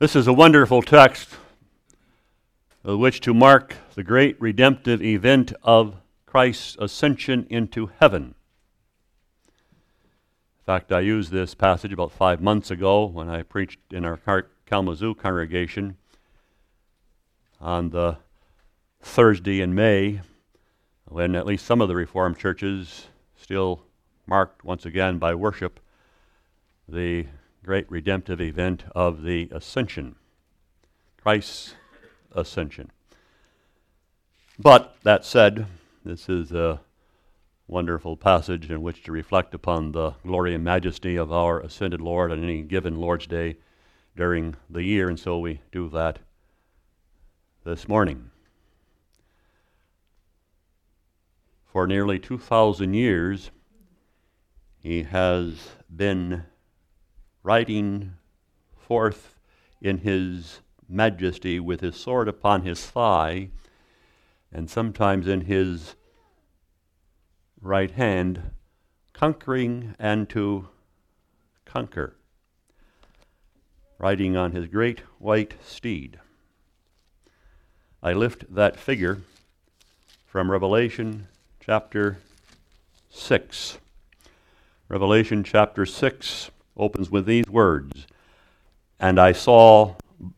This is a wonderful text with which to mark the great redemptive event of Christ's ascension into heaven. In fact, I used this passage about five months ago when I preached in our Kalamazoo congregation on the Thursday in May, when at least some of the Reformed churches still marked once again by worship the great redemptive event of the ascension, Christ's ascension. But that said, this is a wonderful passage in which to reflect upon the glory and majesty of our ascended Lord on any given Lord's Day during the year, and so we do that this morning. For nearly 2,000 years, he has been riding forth in his majesty with his sword upon his thigh, and sometimes in his right hand, conquering and to conquer, riding on his great white steed. I lift that figure from Revelation chapter 6. Revelation chapter 6 opens with these words And I saw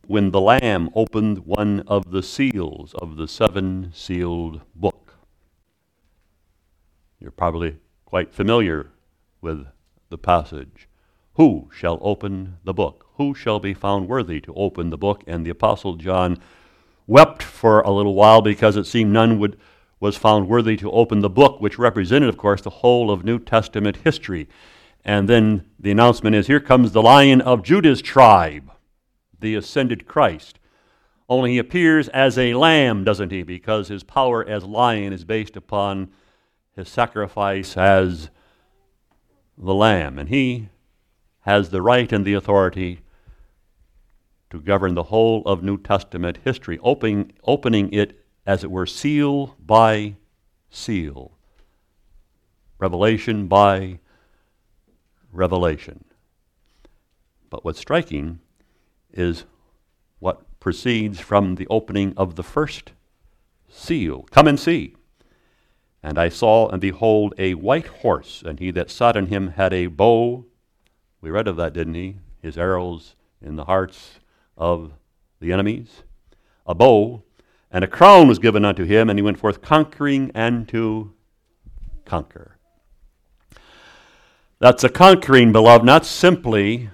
when the Lamb opened one of the seals of the seven sealed book. You're probably quite familiar with the passage. Who shall open the book? Who shall be found worthy to open the book? And the Apostle John wept for a little while because it seemed none would, was found worthy to open the book, which represented, of course, the whole of New Testament history. And then the announcement is here comes the lion of Judah's tribe, the ascended Christ. Only he appears as a lamb, doesn't he? Because his power as lion is based upon his sacrifice as the lamb. And he has the right and the authority to govern the whole of New Testament history, opening, opening it, as it were, seal by seal, revelation by revelation. But what's striking is what proceeds from the opening of the first seal. Come and see. And I saw and behold a white horse, and he that sat on him had a bow. We read of that, didn't he? His arrows in the hearts of the enemies. A bow, and a crown was given unto him, and he went forth conquering and to conquer. That's a conquering, beloved, not simply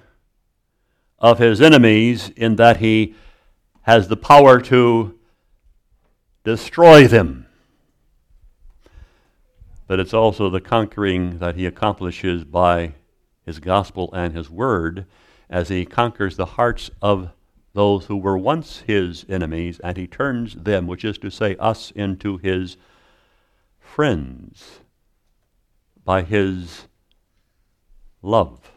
of his enemies, in that he has the power to destroy them, but it's also the conquering that he accomplishes by his gospel and his word as he conquers the hearts of those who were once his enemies, and he turns them, which is to say, us, into his friends by his love.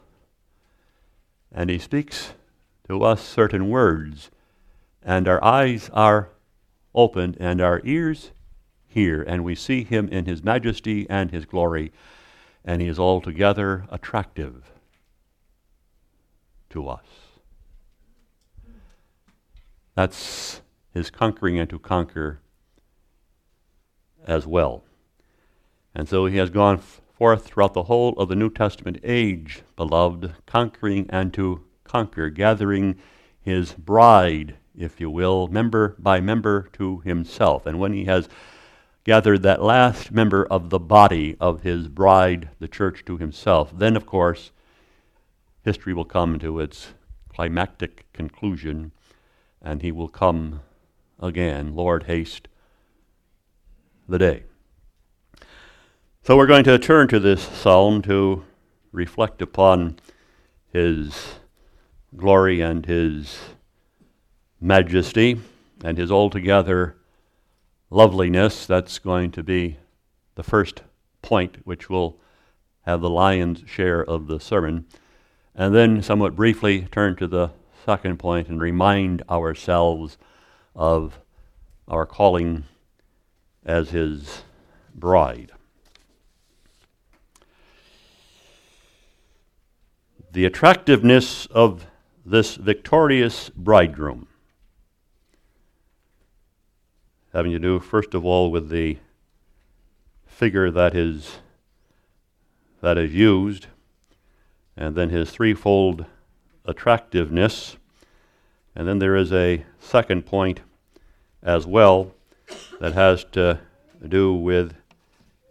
And he speaks to us certain words, and our eyes are opened and our ears hear, and we see him in his majesty and his glory, and he is altogether attractive to us. That's his conquering and to conquer as well. And so he has gone forth throughout the whole of the New Testament age, beloved, conquering and to conquer, gathering his bride, if you will, member by member to himself. And when he has gathered that last member of the body of his bride, the church, to himself, then, of course, history will come to its climactic conclusion, and he will come again. Lord, haste the day. So we're going to turn to this psalm to reflect upon his glory and his majesty and his altogether loveliness. That's going to be the first point, which will have the lion's share of the sermon. And then, somewhat briefly, turn to the second point and remind ourselves of our calling as his bride. The attractiveness of this victorious bridegroom, having to do, first of all, with the figure that is, that is used, and then his threefold attractiveness. And then there is a second point as well that has to do with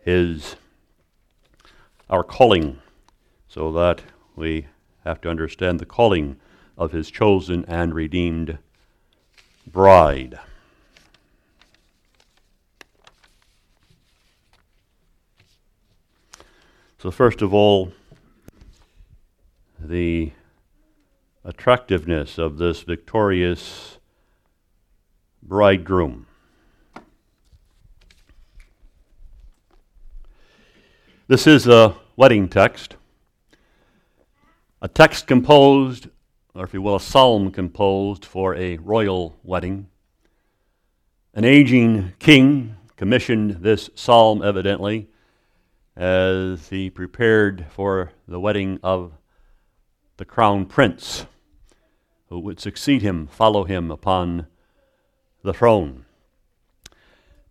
his our calling so that we have to understand the calling of his chosen and redeemed bride. So, first of all, the attractiveness of this victorious bridegroom. This is a wedding text, a text composed, or if you will, a psalm composed for a royal wedding. An aging king commissioned this psalm, evidently, as he prepared for the wedding of the crown prince who would succeed him, follow him upon the throne.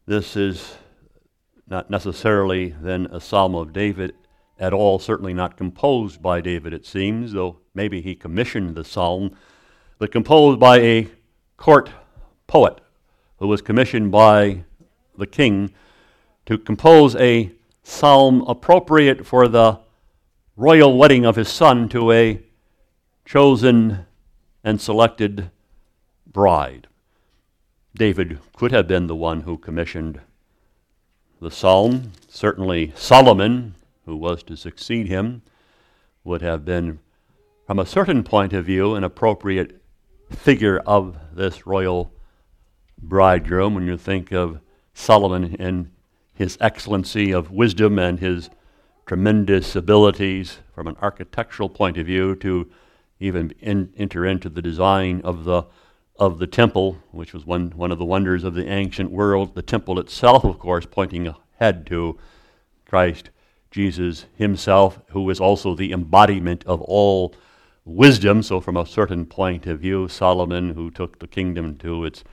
This is not necessarily then a psalm of David at all, certainly not composed by David, it seems, though maybe he commissioned the psalm, but composed by a court poet who was commissioned by the king to compose a psalm appropriate for the royal wedding of his son to a chosen and selected bride. David could have been the one who commissioned the psalm. Certainly, Solomon, who was to succeed him, would have been, from a certain point of view, an appropriate figure of this royal bridegroom when you think of Solomon and his excellency of wisdom and his tremendous abilities from an architectural point of view to even in, enter into the design of the of the temple, which was one, one of the wonders of the ancient world. The temple itself, of course, pointing ahead to Christ Jesus himself, who is also the embodiment of all wisdom. So, from a certain point of view, Solomon, who took the kingdom to its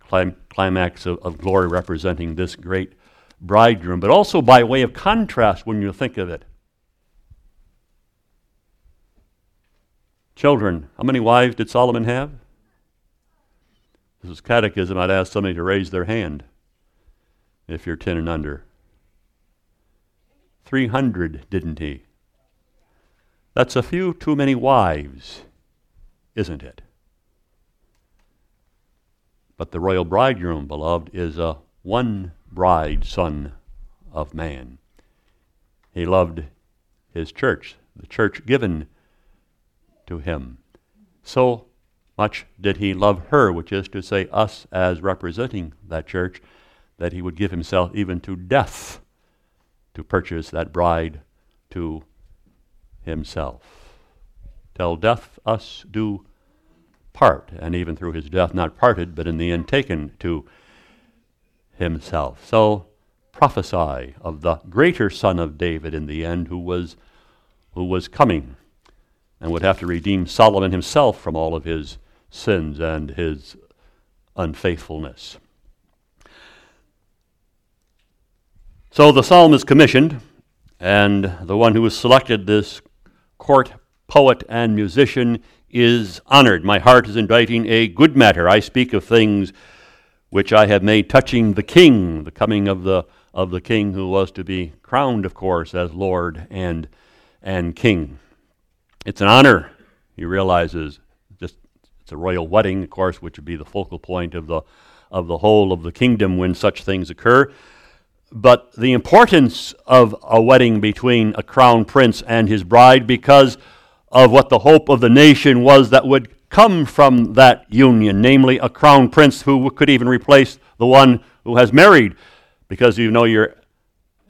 clim- climax of, of glory, representing this great bridegroom, but also by way of contrast when you think of it. Children, how many wives did Solomon have? This is catechism. I'd ask somebody to raise their hand if you're 10 and under. 300, didn't he? That's a few too many wives, isn't it? But the royal bridegroom, beloved, is a one bride son of man. He loved his church, the church given to him. So much did he love her, which is to say, us as representing that church, that he would give himself even to death to purchase that bride to himself. Till death us do part, and even through his death, not parted, but in the end taken to himself. So prophesy of the greater son of David in the end who was who was coming and would have to redeem Solomon himself from all of his sins and his unfaithfulness. So the psalm is commissioned, and the one who has selected this court poet and musician is honored. My heart is inditing a good matter. I speak of things which I have made touching the king, the coming of the of the king who was to be crowned, of course, as Lord and and King. It's an honor, he realizes. Just it's a royal wedding, of course, which would be the focal point of the of the whole of the kingdom when such things occur. But the importance of a wedding between a crown prince and his bride, because of what the hope of the nation was that would come from that union, namely a crown prince who could even replace the one who has married. Because you know your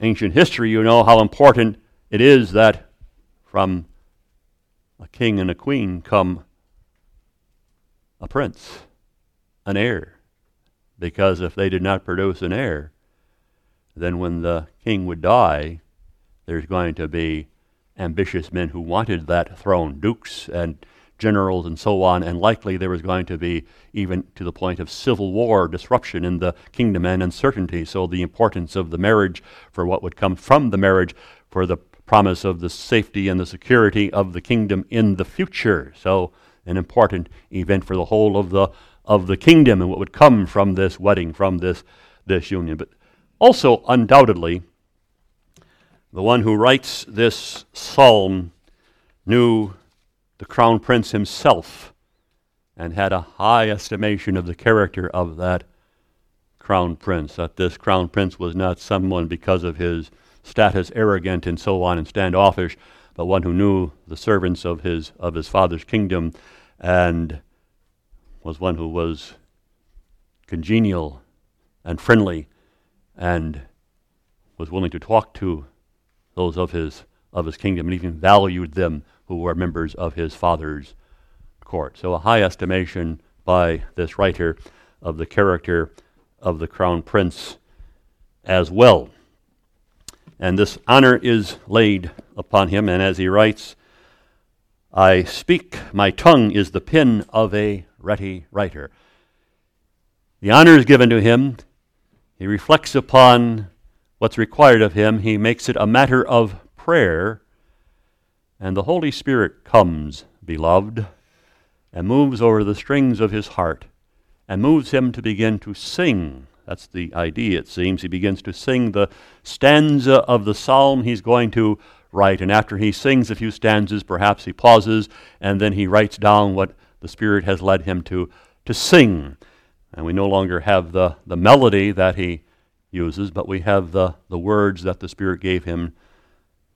ancient history, you know how important it is that from a king and a queen come a prince, an heir. Because if they did not produce an heir, then when the king would die, there's going to be ambitious men who wanted that throne, dukes and generals and so on, and likely there was going to be even to the point of civil war, disruption in the kingdom, and uncertainty. So, the importance of the marriage for what would come from the marriage, for the promise of the safety and the security of the kingdom in the future. So, an important event for the whole of the of the kingdom and what would come from this wedding, from this this union. But also, undoubtedly, the one who writes this psalm knew the crown prince himself and had a high estimation of the character of that crown prince. That this crown prince was not someone because of his status arrogant and so on and standoffish, but one who knew the servants of his of his father's kingdom and was one who was congenial and friendly and was willing to talk to those of his of his kingdom and even valued them who were members of his father's court. So a high estimation by this writer of the character of the crown prince as well. And this honor is laid upon him, and as he writes, I speak, my tongue is the pen of a ready writer. The honor is given to him. He reflects upon what's required of him. He makes it a matter of prayer. And the Holy Spirit comes, beloved, and moves over the strings of his heart and moves him to begin to sing. That's the idea, it seems. He begins to sing the stanza of the psalm he's going to write. And after he sings a few stanzas, perhaps he pauses and then he writes down what the Spirit has led him to, to sing. And we no longer have the, the melody that he uses, but we have the, the words that the Spirit gave him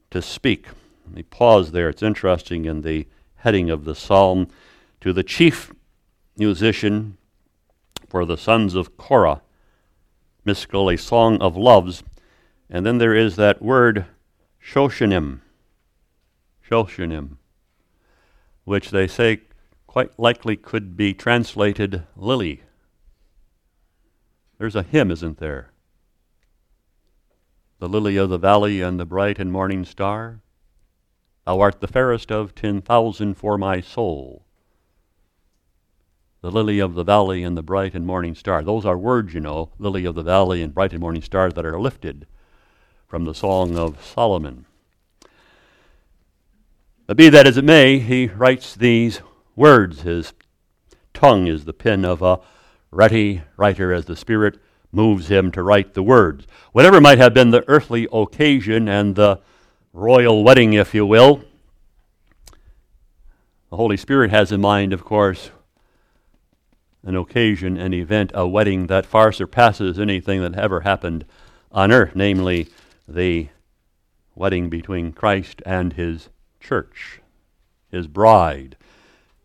to speak. Let me pause there. It's interesting in the heading of the psalm to the chief musician for the sons of Korah, Maschil, a song of loves. And then there is that word Shoshanim, Shoshanim, which they say quite likely could be translated lily. There's a hymn, isn't there? The lily of the valley and the bright and morning star. Thou art the fairest of ten thousand for my soul the lily of the valley and the bright and morning star. Those are words, you know, lily of the valley and bright and morning star, that are lifted from the Song of Solomon. But be that as it may, he writes these words. His tongue is the pen of a ready writer as the Spirit moves him to write the words. Whatever might have been the earthly occasion and the royal wedding, if you will, the Holy Spirit has in mind, of course, an occasion, an event, a wedding that far surpasses anything that ever happened on earth, namely the wedding between Christ and his church, his bride,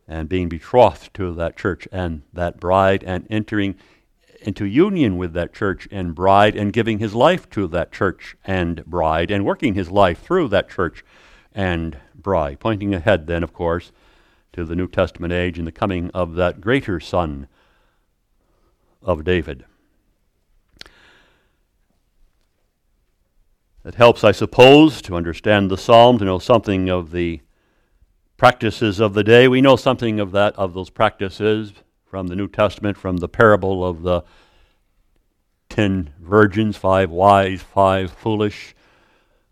and being betrothed to that church and that bride, and entering into union with that church and bride, and giving his life to that church and bride, and working his life through that church and bride. Pointing ahead, then, of course, to the New Testament age and the coming of that greater Son of David. It helps, I suppose, to understand the psalm, to know something of the practices of the day. We know something of that of those practices from the New Testament, from the parable of the ten virgins, five wise, five foolish,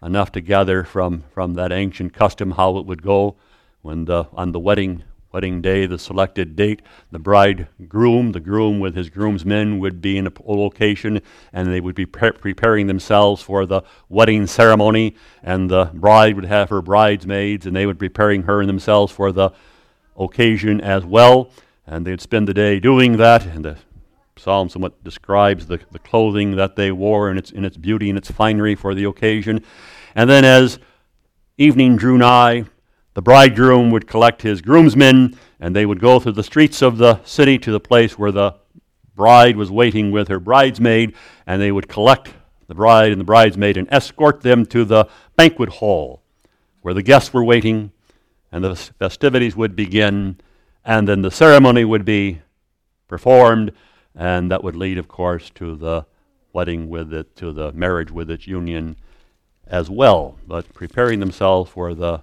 enough to gather from, from that ancient custom how it would go when the, on the wedding wedding day, the selected date, the bridegroom, the groom with his groomsmen would be in a location and they would be pre- preparing themselves for the wedding ceremony, and the bride would have her bridesmaids and they would be preparing her and themselves for the occasion as well. And they'd spend the day doing that, and the psalm somewhat describes the, the clothing that they wore and its, its beauty and its finery for the occasion. And then as evening drew nigh, the bridegroom would collect his groomsmen, and they would go through the streets of the city to the place where the bride was waiting with her bridesmaid, and they would collect the bride and the bridesmaid and escort them to the banquet hall where the guests were waiting, and the festivities would begin, and then the ceremony would be performed, and that would lead, of course, to the wedding with it, to the marriage with its union as well. But preparing themselves for the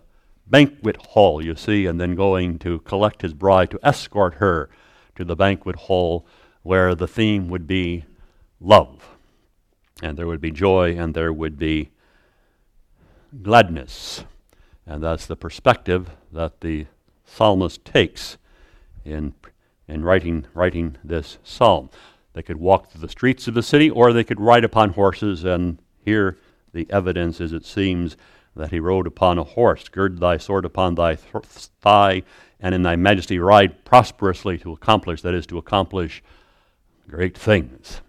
banquet hall, you see, and then going to collect his bride to escort her to the banquet hall where the theme would be love. And there would be joy and there would be gladness. And that's the perspective that the psalmist takes in, in writing, writing this psalm. They could walk through the streets of the city or they could ride upon horses, and here the evidence is it seems that he rode upon a horse. Gird thy sword upon thy th- thigh, and in thy majesty ride prosperously to accomplish, that is, to accomplish great things.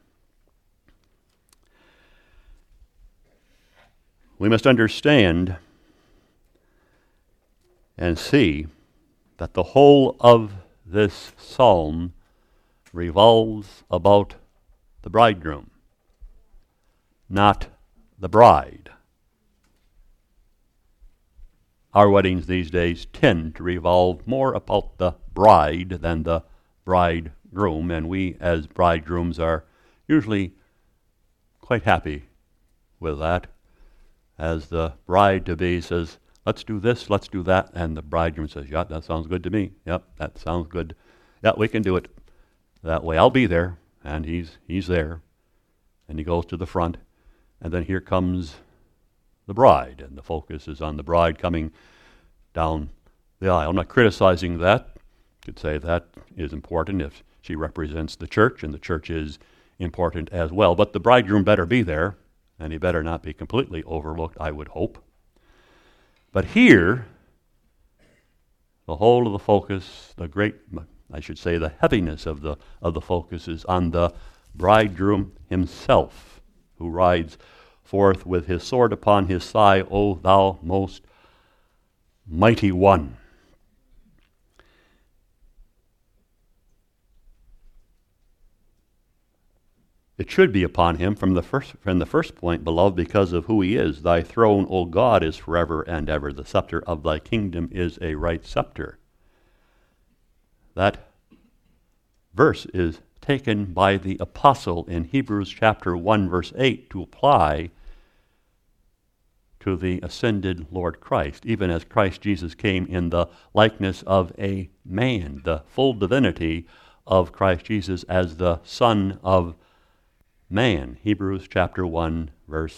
We must understand and see that the whole of this psalm revolves about the bridegroom, not the bride. Our weddings these days tend to revolve more about the bride than the bridegroom, and we as bridegrooms are usually quite happy with that. As the bride to be says, Let's do this, let's do that, and the bridegroom says, Yeah, that sounds good to me. Yep, that sounds good. Yeah, we can do it that way. I'll be there. And he's he's there. And he goes to the front. And then here comes the bride, and the focus is on the bride coming down the aisle. I'm not criticizing that. You could say that is important if she represents the church, and the church is important as well. But the bridegroom better be there, and he better not be completely overlooked, I would hope. But here, the whole of the focus, the great, I should say, the heaviness of the, of the focus is on the bridegroom himself, who rides forth with his sword upon his thigh, O thou most mighty one. It should be upon him from the first from the first point, beloved, because of who he is. Thy throne, O God, is forever and ever. The scepter of thy kingdom is a right scepter. That verse is taken by the apostle in Hebrews chapter 1 verse 8 to apply to the ascended Lord Christ, even as Christ Jesus came in the likeness of a man, the full divinity of Christ Jesus as the Son of Man. Hebrews chapter 1, verse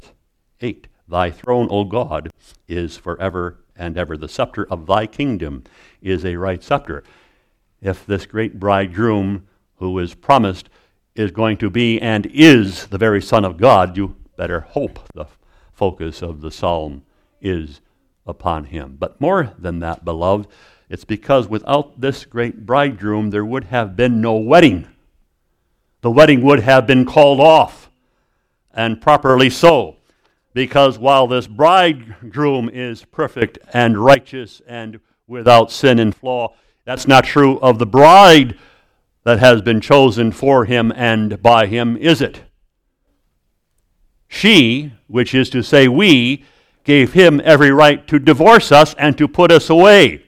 8. Thy throne, O God, is forever and ever. The scepter of thy kingdom is a right scepter. If this great bridegroom who is promised is going to be and is the very Son of God, you better hope the focus of the psalm is upon him. But more than that, beloved, it's because without this great bridegroom, there would have been no wedding. The wedding would have been called off, and properly so, because while this bridegroom is perfect and righteous and without sin and flaw, that's not true of the bride that has been chosen for him and by him, is it? She, which is to say we, gave him every right to divorce us and to put us away.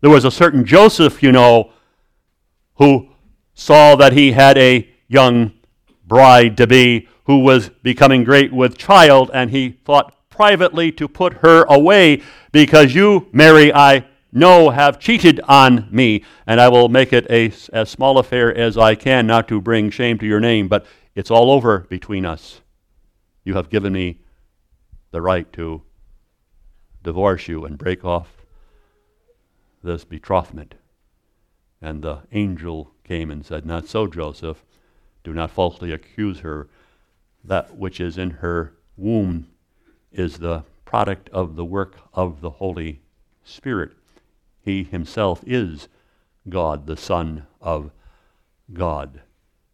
There was a certain Joseph, you know, who saw that he had a young bride to be who was becoming great with child, and he thought privately to put her away because you, Mary, I know have cheated on me, and I will make it a, as small affair as I can, not to bring shame to your name, but it's all over between us. You have given me the right to divorce you and break off this betrothment. And the angel came and said, Not so, Joseph. Do not falsely accuse her. That which is in her womb is the product of the work of the Holy Spirit. He himself is God, the Son of God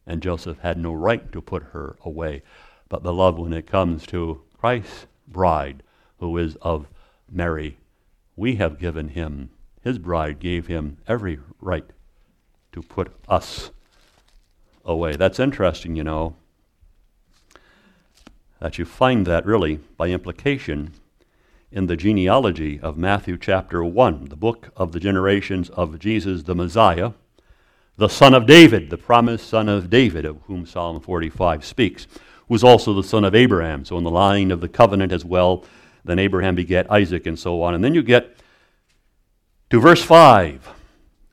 and Joseph had no right to put her away. But, beloved, when it comes to Christ's bride, who is of Mary, we have given him, his bride gave him every right to put us away. That's interesting, you know, that you find that really by implication in the genealogy of Matthew chapter 1, the book of the generations of Jesus the Messiah the son of David, the promised son of David, of whom Psalm 45 speaks, was also the son of Abraham. So, in the line of the covenant as well, Then Abraham begat Isaac, and so on. And then you get to verse 5.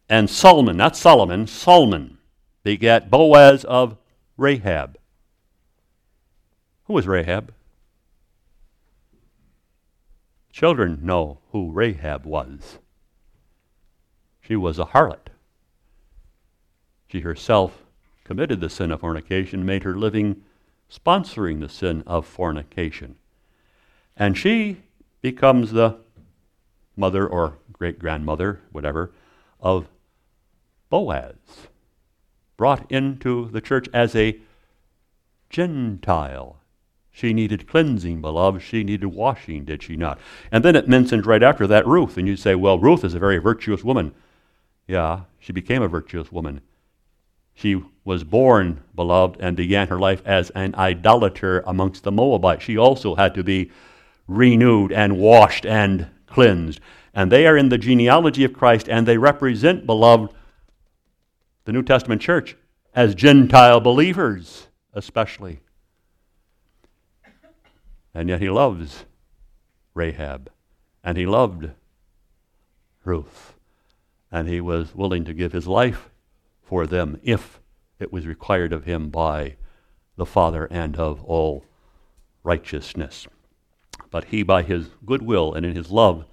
And Salmon, not Solomon, Salmon begat Boaz of Rahab. Who was Rahab? Children know who Rahab was. She was a harlot. She herself committed the sin of fornication, made her living sponsoring the sin of fornication. And she becomes the mother or great grandmother, whatever, of Boaz, brought into the church as a Gentile. She needed cleansing, beloved. She needed washing, did she not? And then it mentions right after that Ruth, and you say, well, Ruth is a very virtuous woman. Yeah, she became a virtuous woman. She was born, beloved, and began her life as an idolater amongst the Moabites. She also had to be renewed and washed and cleansed. And they are in the genealogy of Christ, and they represent, beloved, the New Testament church as Gentile believers, especially. And yet he loves Rahab, and he loved Ruth, and he was willing to give his life for them if it was required of him by the Father and of all righteousness. But he, by his goodwill and in his love,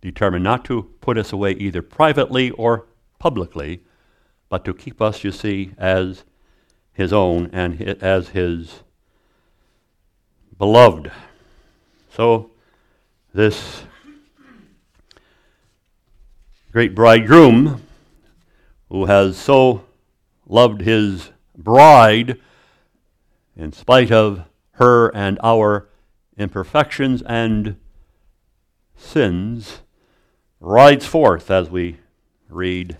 determined not to put us away either privately or publicly, but to keep us, you see, as his own and as his beloved. So, this great bridegroom who has so loved his bride in spite of her and our imperfections and sins, rides forth as we read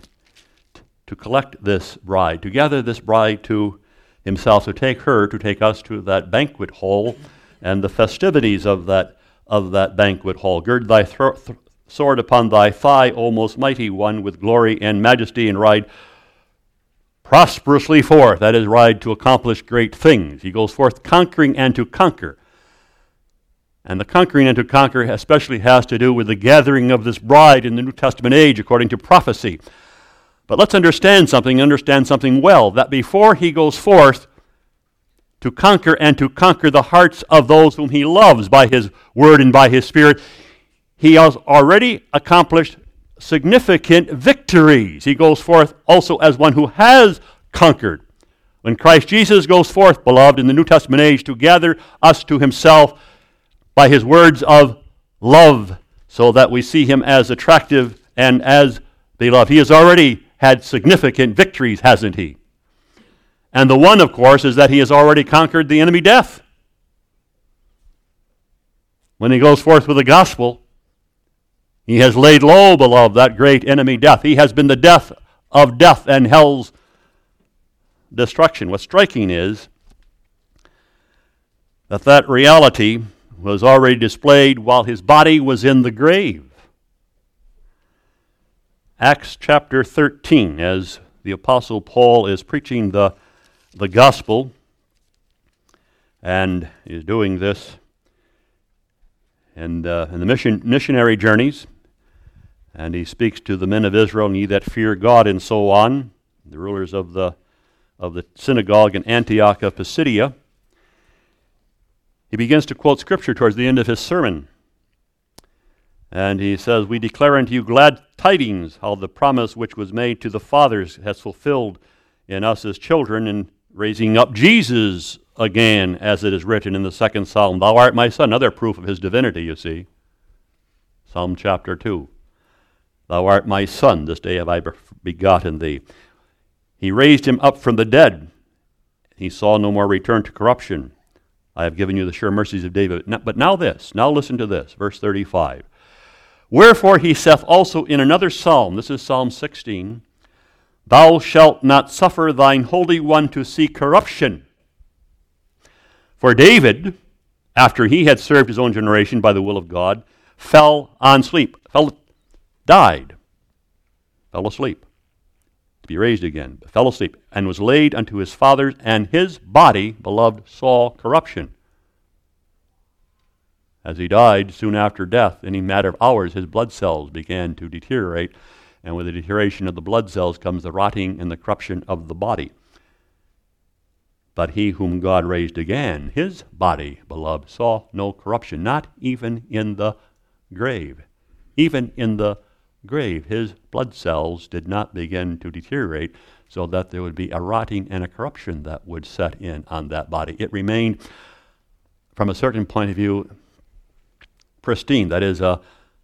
to collect this bride, to gather this bride to himself, to take her, to take us to that banquet hall and the festivities of that, of that banquet hall. Gird thy thro- th- sword upon thy thigh, O most mighty one, with glory and majesty, and ride prosperously forth. That is, ride to accomplish great things. He goes forth conquering and to conquer. And the conquering and to conquer especially has to do with the gathering of this bride in the New Testament age according to prophecy. But let's understand something, understand something well, that before he goes forth, to conquer and to conquer the hearts of those whom he loves by his word and by his spirit. He has already accomplished significant victories. He goes forth also as one who has conquered. When Christ Jesus goes forth, beloved, in the New Testament age to gather us to himself by his words of love, so that we see him as attractive and as beloved. He has already had significant victories, hasn't he? And the one, of course, is that he has already conquered the enemy death. When he goes forth with the gospel, he has laid low, beloved, that great enemy death. He has been the death of death and hell's destruction. What's striking is that that reality was already displayed while his body was in the grave. Acts chapter 13, as the Apostle Paul is preaching the the gospel and is doing this in, uh, in the mission, missionary journeys. And he speaks to the men of Israel, and ye that fear God, and so on, the rulers of the, of the synagogue in Antioch of Pisidia. He begins to quote scripture towards the end of his sermon. And he says, We declare unto you glad tidings, how the promise which was made to the fathers has fulfilled in us as children, in raising up Jesus again, as it is written in the second psalm Thou art my son. Another proof of his divinity, you see. Psalm chapter 2. Thou art my son, this day have I begotten thee. He raised him up from the dead. He saw no more return to corruption. I have given you the sure mercies of David. But now this, now listen to this, verse 35. Wherefore he saith also in another psalm, this is Psalm 16, Thou shalt not suffer thine Holy One to see corruption. For David, after he had served his own generation by the will of God, fell on sleep, fell, died, fell asleep, to be raised again, fell asleep, and was laid unto his fathers, and his body, beloved, saw corruption. As he died soon after death, in a matter of hours, his blood cells began to deteriorate, and with the deterioration of the blood cells comes the rotting and the corruption of the body. But he whom God raised again, his body, beloved, saw no corruption, not even in the grave. Even in the grave, his blood cells did not begin to deteriorate so that there would be a rotting and a corruption that would set in on that body. It remained, from a certain point of view, pristine. That is, a,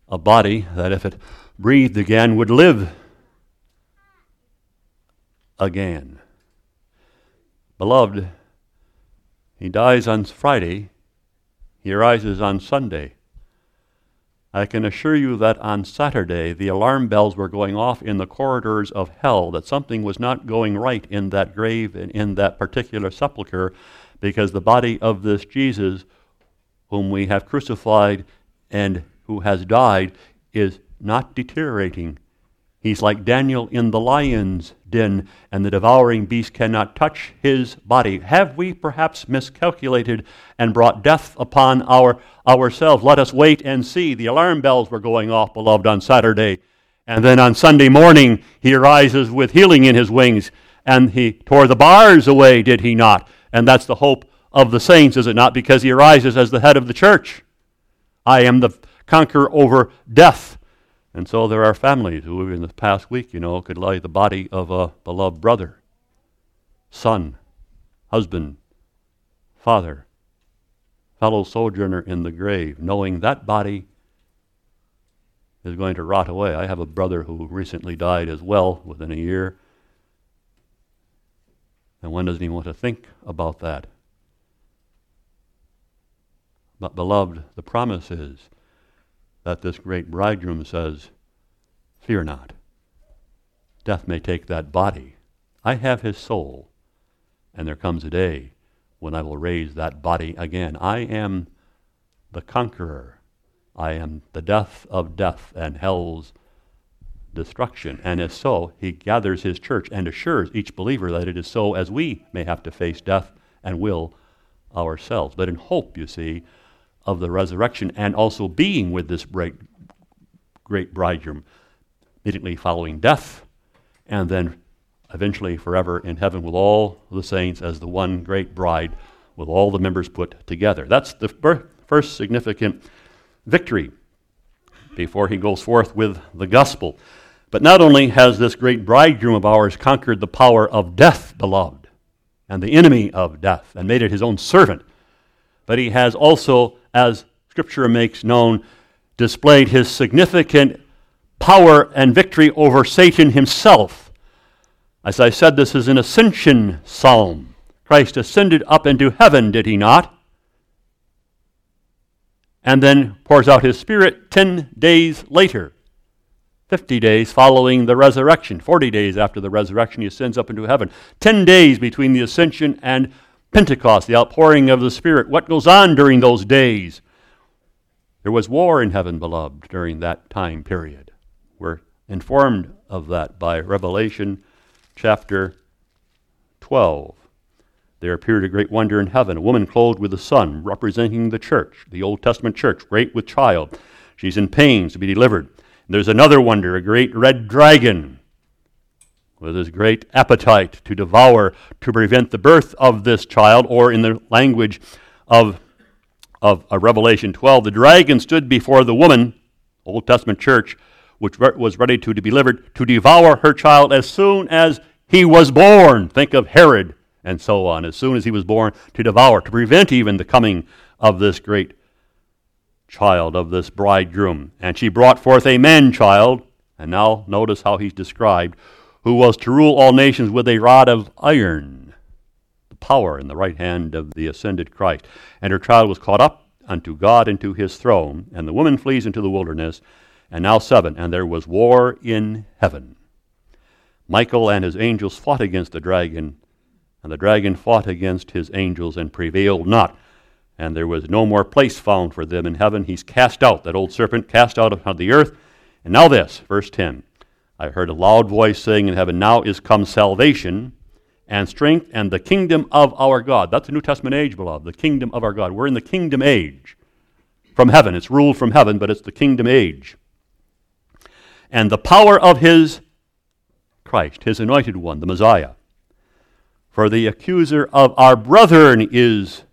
a body that, if it breathed again, would live again. Beloved, he dies on Friday, he arises on Sunday. I can assure you that on Saturday the alarm bells were going off in the corridors of hell, that something was not going right in that grave and in that particular sepulchre, because the body of this Jesus, whom we have crucified and who has died, is not deteriorating. He's like Daniel in the lion's den, and the devouring beast cannot touch his body. Have we perhaps miscalculated and brought death upon our ourselves? Let us wait and see. The alarm bells were going off, beloved, on Saturday. And then on Sunday morning, he arises with healing in his wings, and he tore the bars away, did he not? And that's the hope of the saints, is it not? Because he arises as the head of the church. I am the conqueror over death. And so there are families who, in the past week, you know, could lay the body of a beloved brother, son, husband, father, fellow sojourner in the grave, knowing that body is going to rot away. I have a brother who recently died as well within a year. And one doesn't even want to think about that. But, beloved, the promise is that this great bridegroom says, Fear not. Death may take that body. I have his soul. And there comes a day when I will raise that body again. I am the conqueror. I am the death of death and hell's destruction. And if so, he gathers his church and assures each believer that it is so as we may have to face death and will ourselves. But in hope, you see, of the resurrection and also being with this great, great bridegroom immediately following death and then eventually forever in heaven with all the saints as the one great bride with all the members put together. That's the first significant victory before he goes forth with the gospel. But not only has this great bridegroom of ours conquered the power of death, beloved, and the enemy of death, and made it his own servant, but he has also as Scripture makes known, displayed his significant power and victory over Satan himself. As I said, this is an ascension psalm. Christ ascended up into heaven, did he not? And then pours out his Spirit 10 days later, 50 days following the resurrection, 40 days after the resurrection, he ascends up into heaven. 10 days between the ascension and Pentecost, the outpouring of the Spirit. What goes on during those days? There was war in heaven, beloved, during that time period. We're informed of that by Revelation chapter 12. There appeared a great wonder in heaven, a woman clothed with the sun, representing the church, the Old Testament church, great with child. She's in pains to be delivered. And There's another wonder, a great red dragon with his great appetite to devour to prevent the birth of this child, or in the language of, of uh, Revelation 12, the dragon stood before the woman, Old Testament church, which re- was ready to, to be delivered, to devour her child as soon as he was born. Think of Herod and so on. As soon as he was born, to devour, to prevent even the coming of this great child, of this bridegroom. And she brought forth a man child, and now notice how he's described, who was to rule all nations with a rod of iron, the power in the right hand of the ascended Christ. And her child was caught up unto God into his throne, and the woman flees into the wilderness. And now seven, and there was war in heaven. Michael and his angels fought against the dragon, and the dragon fought against his angels and prevailed not. And there was no more place found for them in heaven. He's cast out, that old serpent, cast out of the earth. And now this, verse 10 I heard a loud voice saying in heaven, Now is come salvation and strength and the kingdom of our God. That's the New Testament age, beloved, the kingdom of our God. We're in the kingdom age. from heaven. It's ruled from heaven, but it's the kingdom age. And the power of his Christ, his anointed one, the Messiah. For the accuser of our brethren is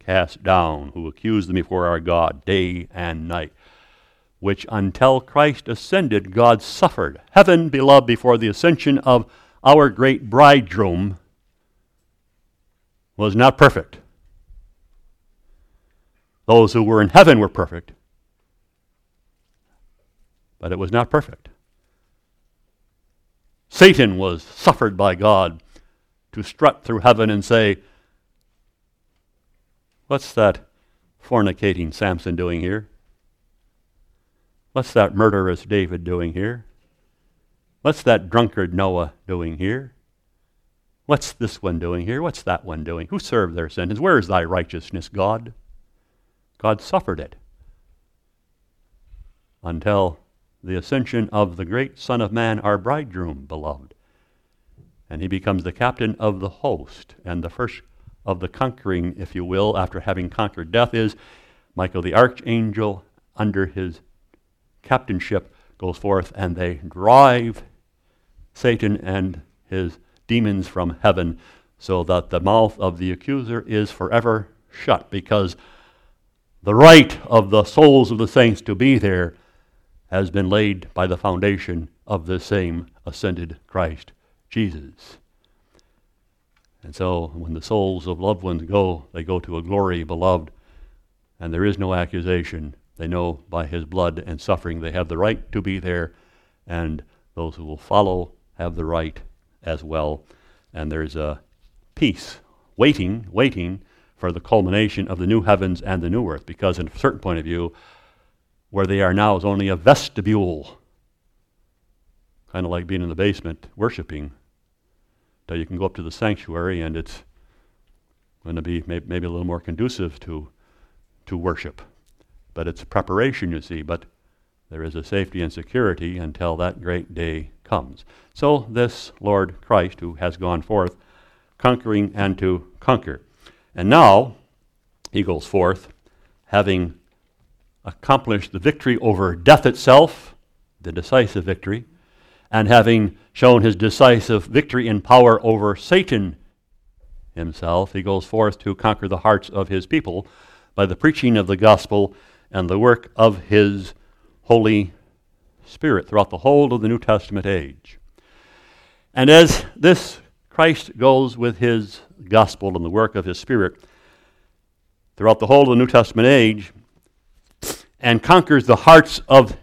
cast down, who accused them before our God day and night. Which until Christ ascended, God suffered. Heaven, beloved, before the ascension of our great bridegroom, was not perfect. Those who were in heaven were perfect, but it was not perfect. Satan was suffered by God to strut through heaven and say, What's that fornicating Samson doing here? What's that murderous David doing here? What's that drunkard Noah doing here? What's this one doing here? What's that one doing? Who served their sentence? Where is thy righteousness, God? God suffered it until the ascension of the great Son of Man, our bridegroom, beloved. And he becomes the captain of the host and the first of the conquering, if you will, after having conquered death, is Michael the archangel under his captainship goes forth and they drive Satan and his demons from heaven so that the mouth of the accuser is forever shut because the right of the souls of the saints to be there has been laid by the foundation of the same ascended Christ Jesus. And so when the souls of loved ones go, they go to a glory beloved, and there is no accusation. They know by his blood and suffering they have the right to be there, and those who will follow have the right as well. And there's a peace waiting, waiting for the culmination of the new heavens and the new earth, because in a certain point of view, where they are now is only a vestibule, kind of like being in the basement worshiping So you can go up to the sanctuary and it's going to be may- maybe a little more conducive to, to worship. But it's preparation, you see. But there is a safety and security until that great day comes. So, this Lord Christ, who has gone forth, conquering and to conquer. And now, he goes forth, having accomplished the victory over death itself, the decisive victory, and having shown his decisive victory in power over Satan himself, he goes forth to conquer the hearts of his people by the preaching of the gospel and the work of his Holy Spirit throughout the whole of the New Testament age. And as this Christ goes with his gospel and the work of his Spirit throughout the whole of the New Testament age and conquers the hearts of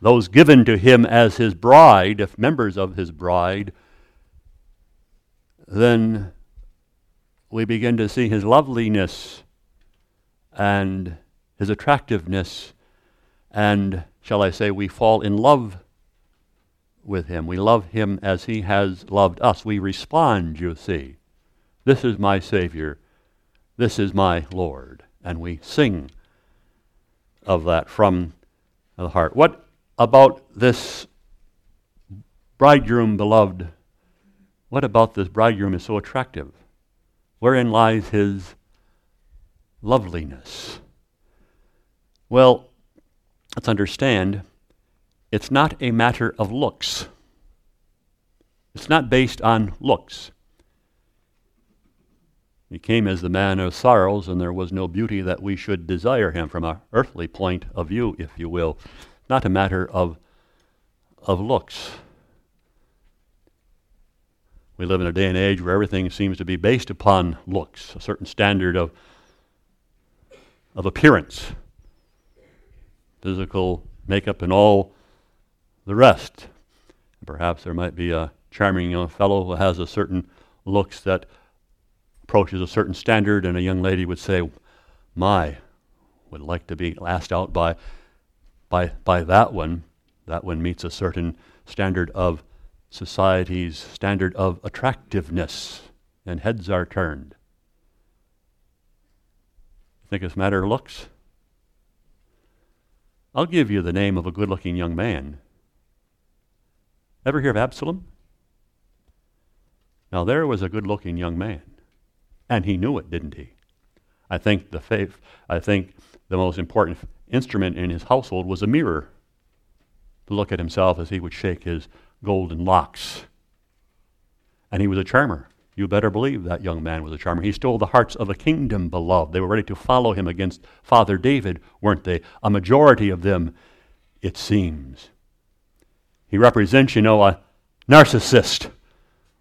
those given to him as his bride, if members of his bride, then we begin to see his loveliness and his attractiveness, and shall I say, we fall in love with him. We love him as he has loved us. We respond, you see. This is my Savior. This is my Lord. And we sing of that from the heart. What about this bridegroom beloved? What about this bridegroom is so attractive? Wherein lies his loveliness? Well, let's understand it's not a matter of looks. It's not based on looks. He came as the man of sorrows, and there was no beauty that we should desire him from an earthly point of view, if you will not a matter of, of looks. We live in a day and age where everything seems to be based upon looks, a certain standard of, of appearance, physical makeup, and all the rest. Perhaps there might be a charming young fellow who has a certain looks that approaches a certain standard, and a young lady would say, My, would like to be asked out by by, by that one, that one meets a certain standard of society's standard of attractiveness, and heads are turned. Think it's matter of looks? I'll give you the name of a good looking young man. Ever hear of Absalom? Now, there was a good looking young man, and he knew it, didn't he? I think the faith, I think the most important instrument in his household was a mirror to look at himself as he would shake his golden locks. And he was a charmer. You better believe that young man was a charmer. He stole the hearts of a kingdom beloved. They were ready to follow him against Father David, weren't they? A majority of them, it seems. He represents, you know, a narcissist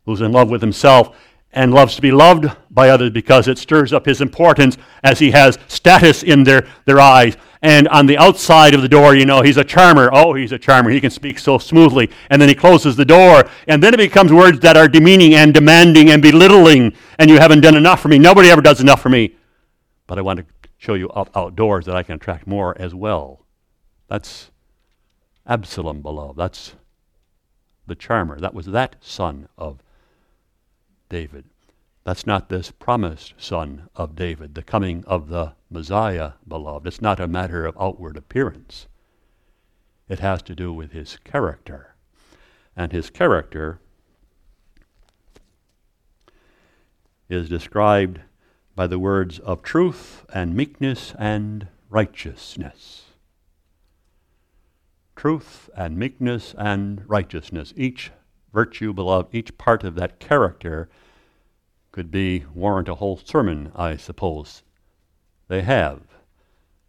who's in love with himself and loves to be loved by others because it stirs up his importance as he has status in their, their eyes. And on the outside of the door, you know, he's a charmer. Oh, he's a charmer. He can speak so smoothly. And then he closes the door. And then it becomes words that are demeaning and demanding and belittling. And you haven't done enough for me. Nobody ever does enough for me. But I want to show you out, outdoors that I can attract more as well. That's Absalom, beloved. That's the charmer. That was that son of David. That's not this promised son of David, the coming of the Messiah, beloved. It's not a matter of outward appearance. It has to do with his character. And his character is described by the words of truth and meekness and righteousness. Truth and meekness and righteousness. Each virtue, beloved, each part of that character could be warrant a whole sermon, I suppose. They have.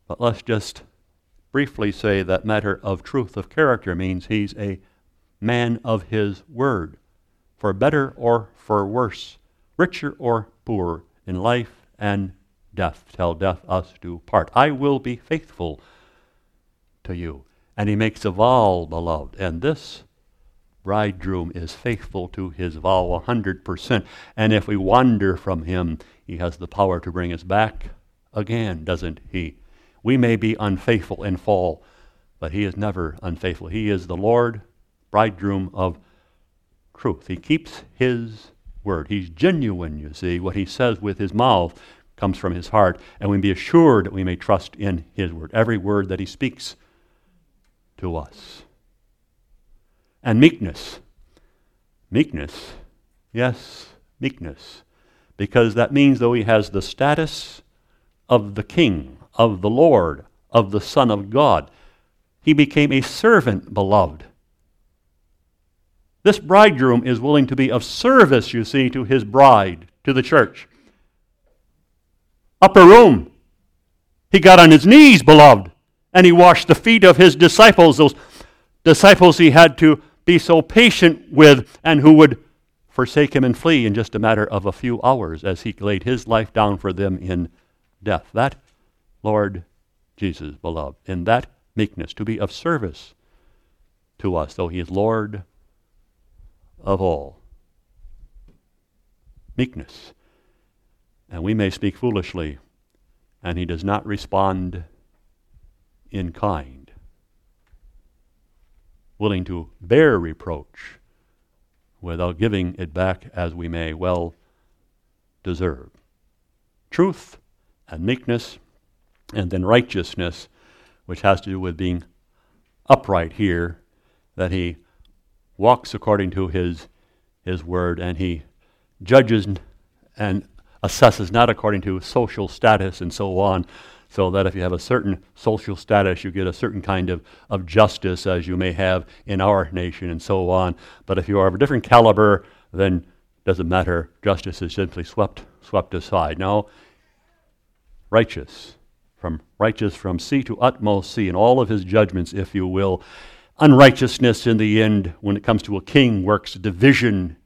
But let's just briefly say that matter of truth of character means he's a man of his word, for better or for worse, richer or poor, in life and death, till death us do part. I will be faithful to you. And he makes a vow, beloved, and this bridegroom is faithful to his vow a 100%. And if we wander from him, he has the power to bring us back again, doesn't he? We may be unfaithful and fall, but he is never unfaithful. He is the Lord, bridegroom of truth. He keeps his word. He's genuine, you see. What he says with his mouth comes from his heart, and we be assured that we may trust in his word, every word that he speaks to us and meekness. Meekness, yes, meekness, because that means though he has the status of the king, of the Lord, of the Son of God, he became a servant, beloved. This bridegroom is willing to be of service, you see, to his bride, to the church. Upper room. He got on his knees, beloved, and he washed the feet of his disciples, those disciples he had to be so patient with and who would forsake him and flee in just a matter of a few hours as he laid his life down for them in death. That, Lord Jesus, beloved, in that meekness, to be of service to us, though he is Lord of all. Meekness. And we may speak foolishly, and he does not respond in kind willing to bear reproach without giving it back as we may well deserve. Truth and meekness, and then righteousness, which has to do with being upright here, that he walks according to his, his word and he judges and assesses not according to social status and so on, so that if you have a certain social status, you get a certain kind of, of justice as you may have in our nation and so on. But if you are of a different caliber, then doesn't matter. Justice is simply swept swept aside. Now, righteous, from righteous from sea to utmost sea, in all of his judgments, if you will. Unrighteousness in the end, when it comes to a king, works division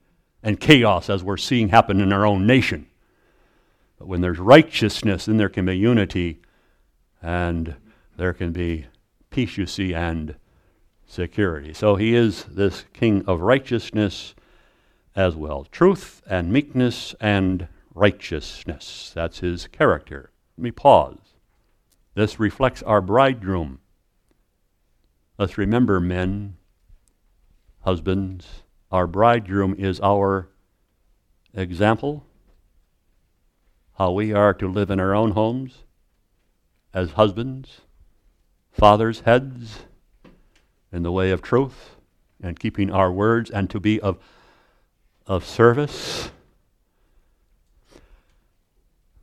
and chaos, as we're seeing happen in our own nation. But when there's righteousness, then there can be unity and there can be peace, you see, and security. So he is this king of righteousness as well. Truth and meekness and righteousness. That's his character. Let me pause. This reflects our bridegroom. Let's remember, men, husbands, our bridegroom is our example, how we are to live in our own homes as husbands, fathers, heads, in the way of truth and keeping our words and to be of, of service.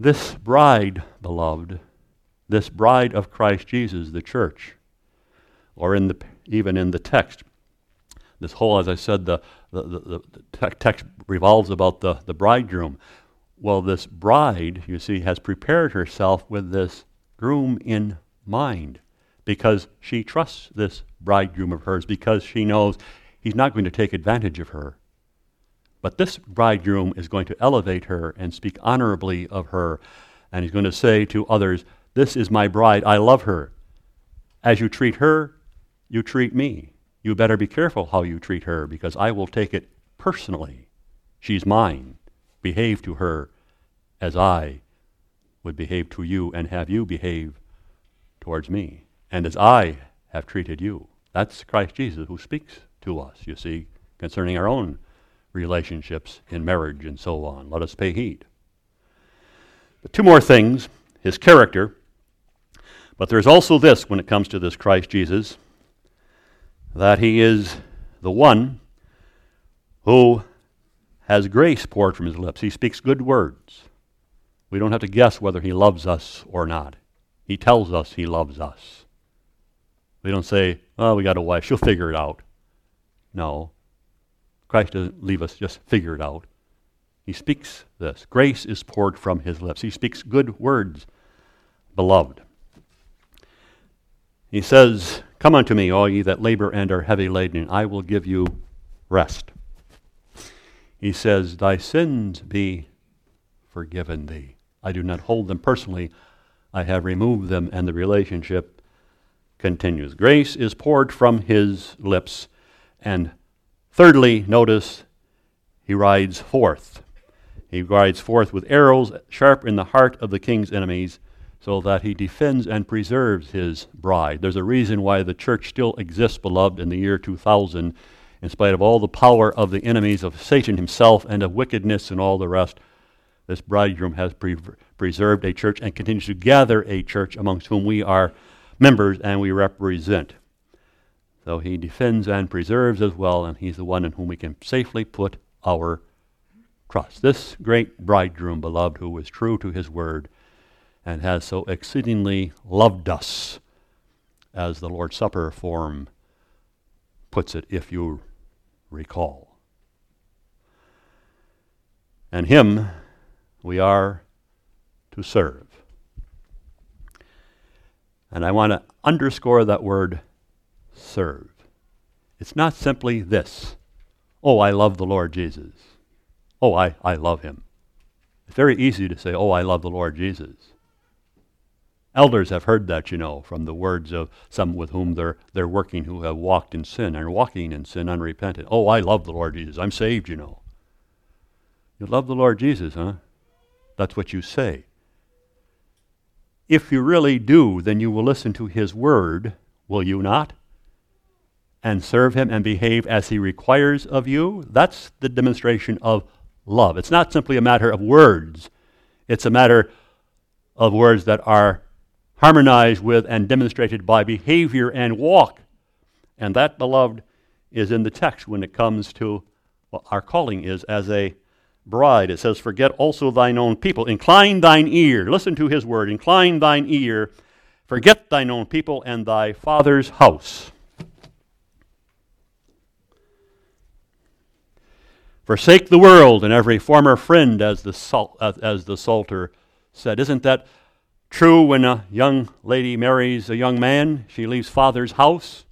This bride, beloved, this bride of Christ Jesus, the church, or in the, even in the text, this whole, as I said, the, the, the, the text revolves about the, the bridegroom. Well, this bride, you see, has prepared herself with this groom in mind because she trusts this bridegroom of hers, because she knows he's not going to take advantage of her. But this bridegroom is going to elevate her and speak honorably of her, and he's going to say to others, This is my bride, I love her. As you treat her, you treat me. You better be careful how you treat her, because I will take it personally. She's mine. Behave to her as I would behave to you and have you behave towards me, and as I have treated you. That's Christ Jesus who speaks to us, you see, concerning our own relationships in marriage and so on. Let us pay heed. But two more things his character. But there's also this when it comes to this Christ Jesus that he is the one who has grace poured from his lips. He speaks good words. We don't have to guess whether he loves us or not. He tells us he loves us. We don't say, oh, we got a wife, she'll figure it out. No. Christ doesn't leave us just figure it out. He speaks this. Grace is poured from his lips. He speaks good words, beloved. He says, Come unto me, all ye that labor and are heavy laden, I will give you rest. He says, Thy sins be forgiven thee. I do not hold them personally. I have removed them, and the relationship continues. Grace is poured from his lips. And thirdly, notice he rides forth. He rides forth with arrows sharp in the heart of the king's enemies, so that he defends and preserves his bride. There's a reason why the church still exists, beloved, in the year 2000, in spite of all the power of the enemies of Satan himself and of wickedness and all the rest. This bridegroom has pre- preserved a church and continues to gather a church amongst whom we are members and we represent. So he defends and preserves as well, and he's the one in whom we can safely put our trust. This great bridegroom, beloved, who was true to his word and has so exceedingly loved us, as the Lord's Supper form puts it, if you recall. And him we are to serve. And I want to underscore that word serve. It's not simply this oh, I love the Lord Jesus. Oh, I, I love him. It's very easy to say, oh, I love the Lord Jesus. Elders have heard that, you know, from the words of some with whom they're, they're working who have walked in sin and are walking in sin unrepentant. Oh, I love the Lord Jesus. I'm saved, you know. You love the Lord Jesus, huh? That's what you say. If you really do, then you will listen to his word, will you not? And serve him and behave as he requires of you. That's the demonstration of love. It's not simply a matter of words, it's a matter of words that are harmonized with and demonstrated by behavior and walk. And that, beloved, is in the text when it comes to what our calling is as a bride. It says, Forget also thine own people. Incline thine ear. Listen to his word. Incline thine ear. Forget thine own people and thy father's house. Forsake the world and every former friend, as the, salt, as the Psalter said. Isn't that true when a young lady marries a young man? She leaves father's house,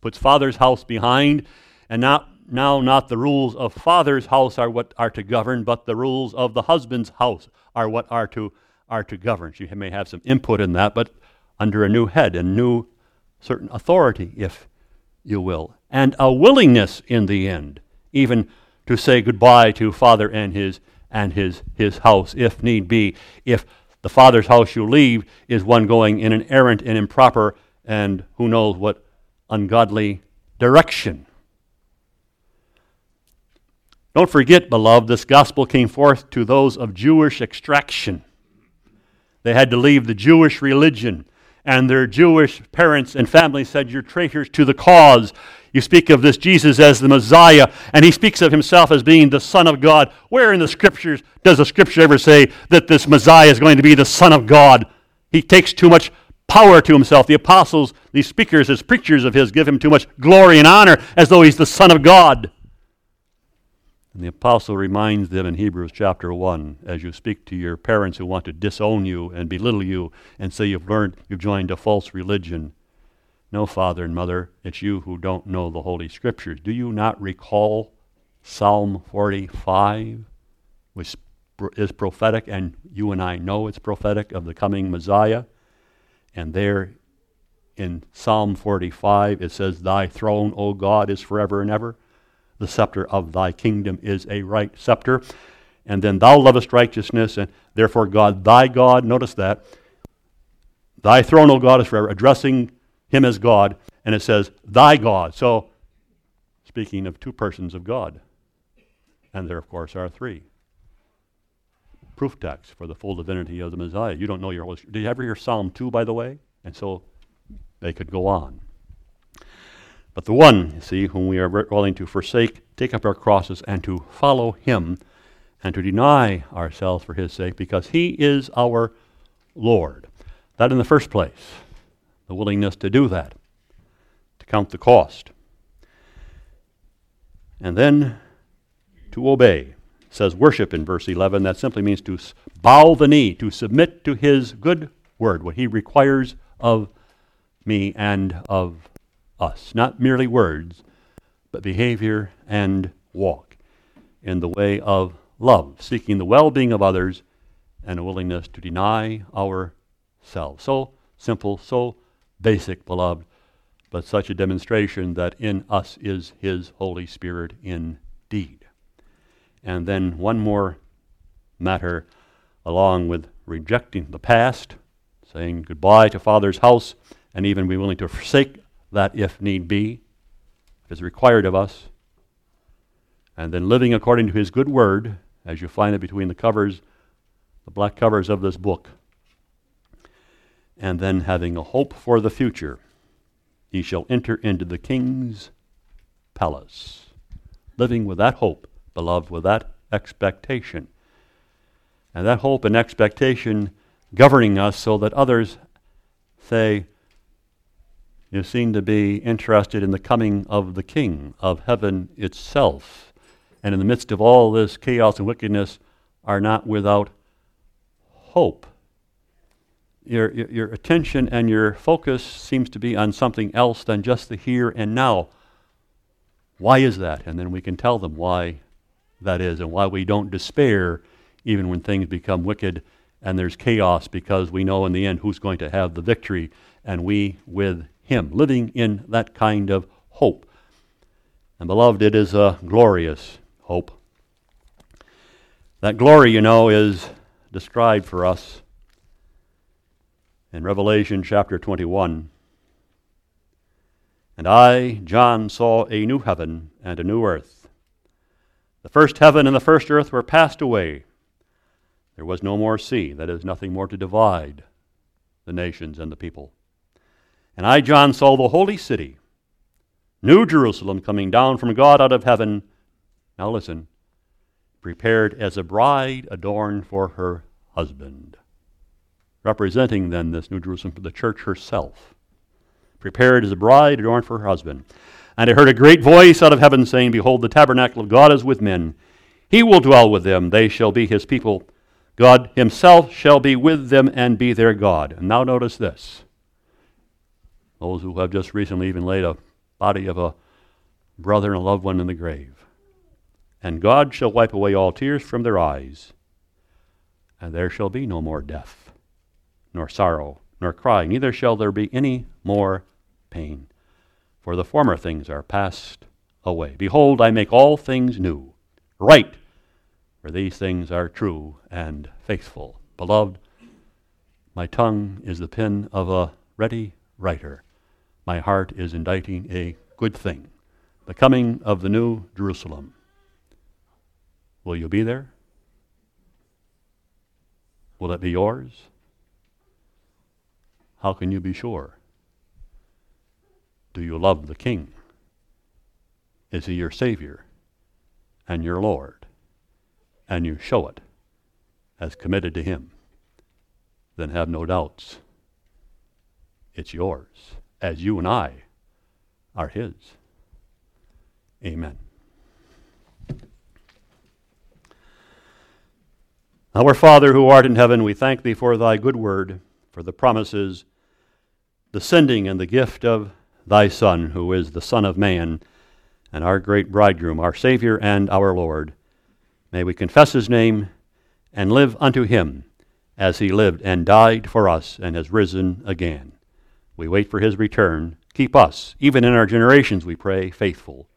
puts father's house behind, and not now not the rules of father's house are what are to govern, but the rules of the husband's house are what are to are to govern. She may have some input in that, but under a new head and new certain authority, if you will, and a willingness in the end, even to say goodbye to father and his and his his house, if need be. If the father's house you leave is one going in an errant and improper and who knows what ungodly direction. Don't forget, beloved, this gospel came forth to those of Jewish extraction. They had to leave the Jewish religion and their Jewish parents and family said, You're traitors to the cause. You speak of this Jesus as the Messiah, and he speaks of himself as being the Son of God. Where in the Scriptures does the Scripture ever say that this Messiah is going to be the Son of God? He takes too much power to himself. The apostles, these speakers, as preachers of his, give him too much glory and honor as though he's the Son of God. And the apostle reminds them in Hebrews chapter 1 as you speak to your parents who want to disown you and belittle you and say you've learned, you've joined a false religion. No, father and mother, it's you who don't know the Holy Scriptures. Do you not recall Psalm 45, which is prophetic, and you and I know it's prophetic of the coming Messiah? And there in Psalm 45, it says, Thy throne, O God, is forever and ever. The scepter of thy kingdom is a right scepter. And then thou lovest righteousness, and therefore God, thy God, notice that. Thy throne, O God, is forever, addressing him as God. And it says, thy God. So, speaking of two persons of God. And there, of course, are three. Proof text for the full divinity of the Messiah. You don't know your Holy Did you ever hear Psalm 2, by the way? And so they could go on. But the one, you see, whom we are willing to forsake, take up our crosses, and to follow him, and to deny ourselves for his sake, because he is our Lord. That in the first place, the willingness to do that, to count the cost. And then to obey. It says worship in verse 11. That simply means to bow the knee, to submit to his good word, what he requires of me and of us. Not merely words, but behavior and walk in the way of love, seeking the well being of others and a willingness to deny ourselves. So simple, so basic, beloved, but such a demonstration that in us is His Holy Spirit indeed. And then one more matter along with rejecting the past, saying goodbye to Father's house, and even be willing to forsake that if need be, if it's required of us, and then living according to His good word, as you find it between the covers, the black covers of this book, and then having a hope for the future, ye shall enter into the king's palace. Living with that hope, beloved, with that expectation. And that hope and expectation governing us so that others say, you seem to be interested in the coming of the King of heaven itself. And in the midst of all this chaos and wickedness, are not without hope. Your, your, your, attention and your focus seems to be on something else than just the here and now. Why is that? And then we can tell them why that is and why we don't despair even when things become wicked and there's chaos because we know in the end who's going to have the victory and we with him, living in that kind of hope. And beloved, it is a glorious hope. That glory, you know, is described for us in Revelation chapter 21. And I, John, saw a new heaven and a new earth. The first heaven and the first earth were passed away. There was no more sea, that is, nothing more to divide the nations and the people. And I, John, saw the holy city, New Jerusalem, coming down from God out of heaven. Now listen, prepared as a bride adorned for her husband. Representing then this New Jerusalem, for the church herself. Prepared as a bride adorned for her husband. And I heard a great voice out of heaven saying, Behold, the tabernacle of God is with men. He will dwell with them. They shall be his people. God himself shall be with them and be their God. And now notice this those who have just recently even laid a body of a brother and a loved one in the grave. And God shall wipe away all tears from their eyes, and there shall be no more death, nor sorrow, nor crying, neither shall there be any more pain. For the former things are passed away. Behold, I make all things new. Write, for these things are true and faithful. Beloved, my tongue is the pen of a ready writer my heart is inditing a good thing the coming of the new Jerusalem. Will you be there? Will it be yours? how can you be sure? Do you love the King? Is he your Savior and your Lord? And you show it as committed to him? Then have no doubts. It's yours, as you and I are his. Amen. Our Father who art in heaven, we thank thee for thy good word, for the promises, the sending and the gift of thy Son, who is the Son of Man, and our great bridegroom, our Savior and our Lord. May we confess his name and live unto him as he lived and died for us and has risen again. We wait for his return. Keep us, even in our generations, we pray, faithful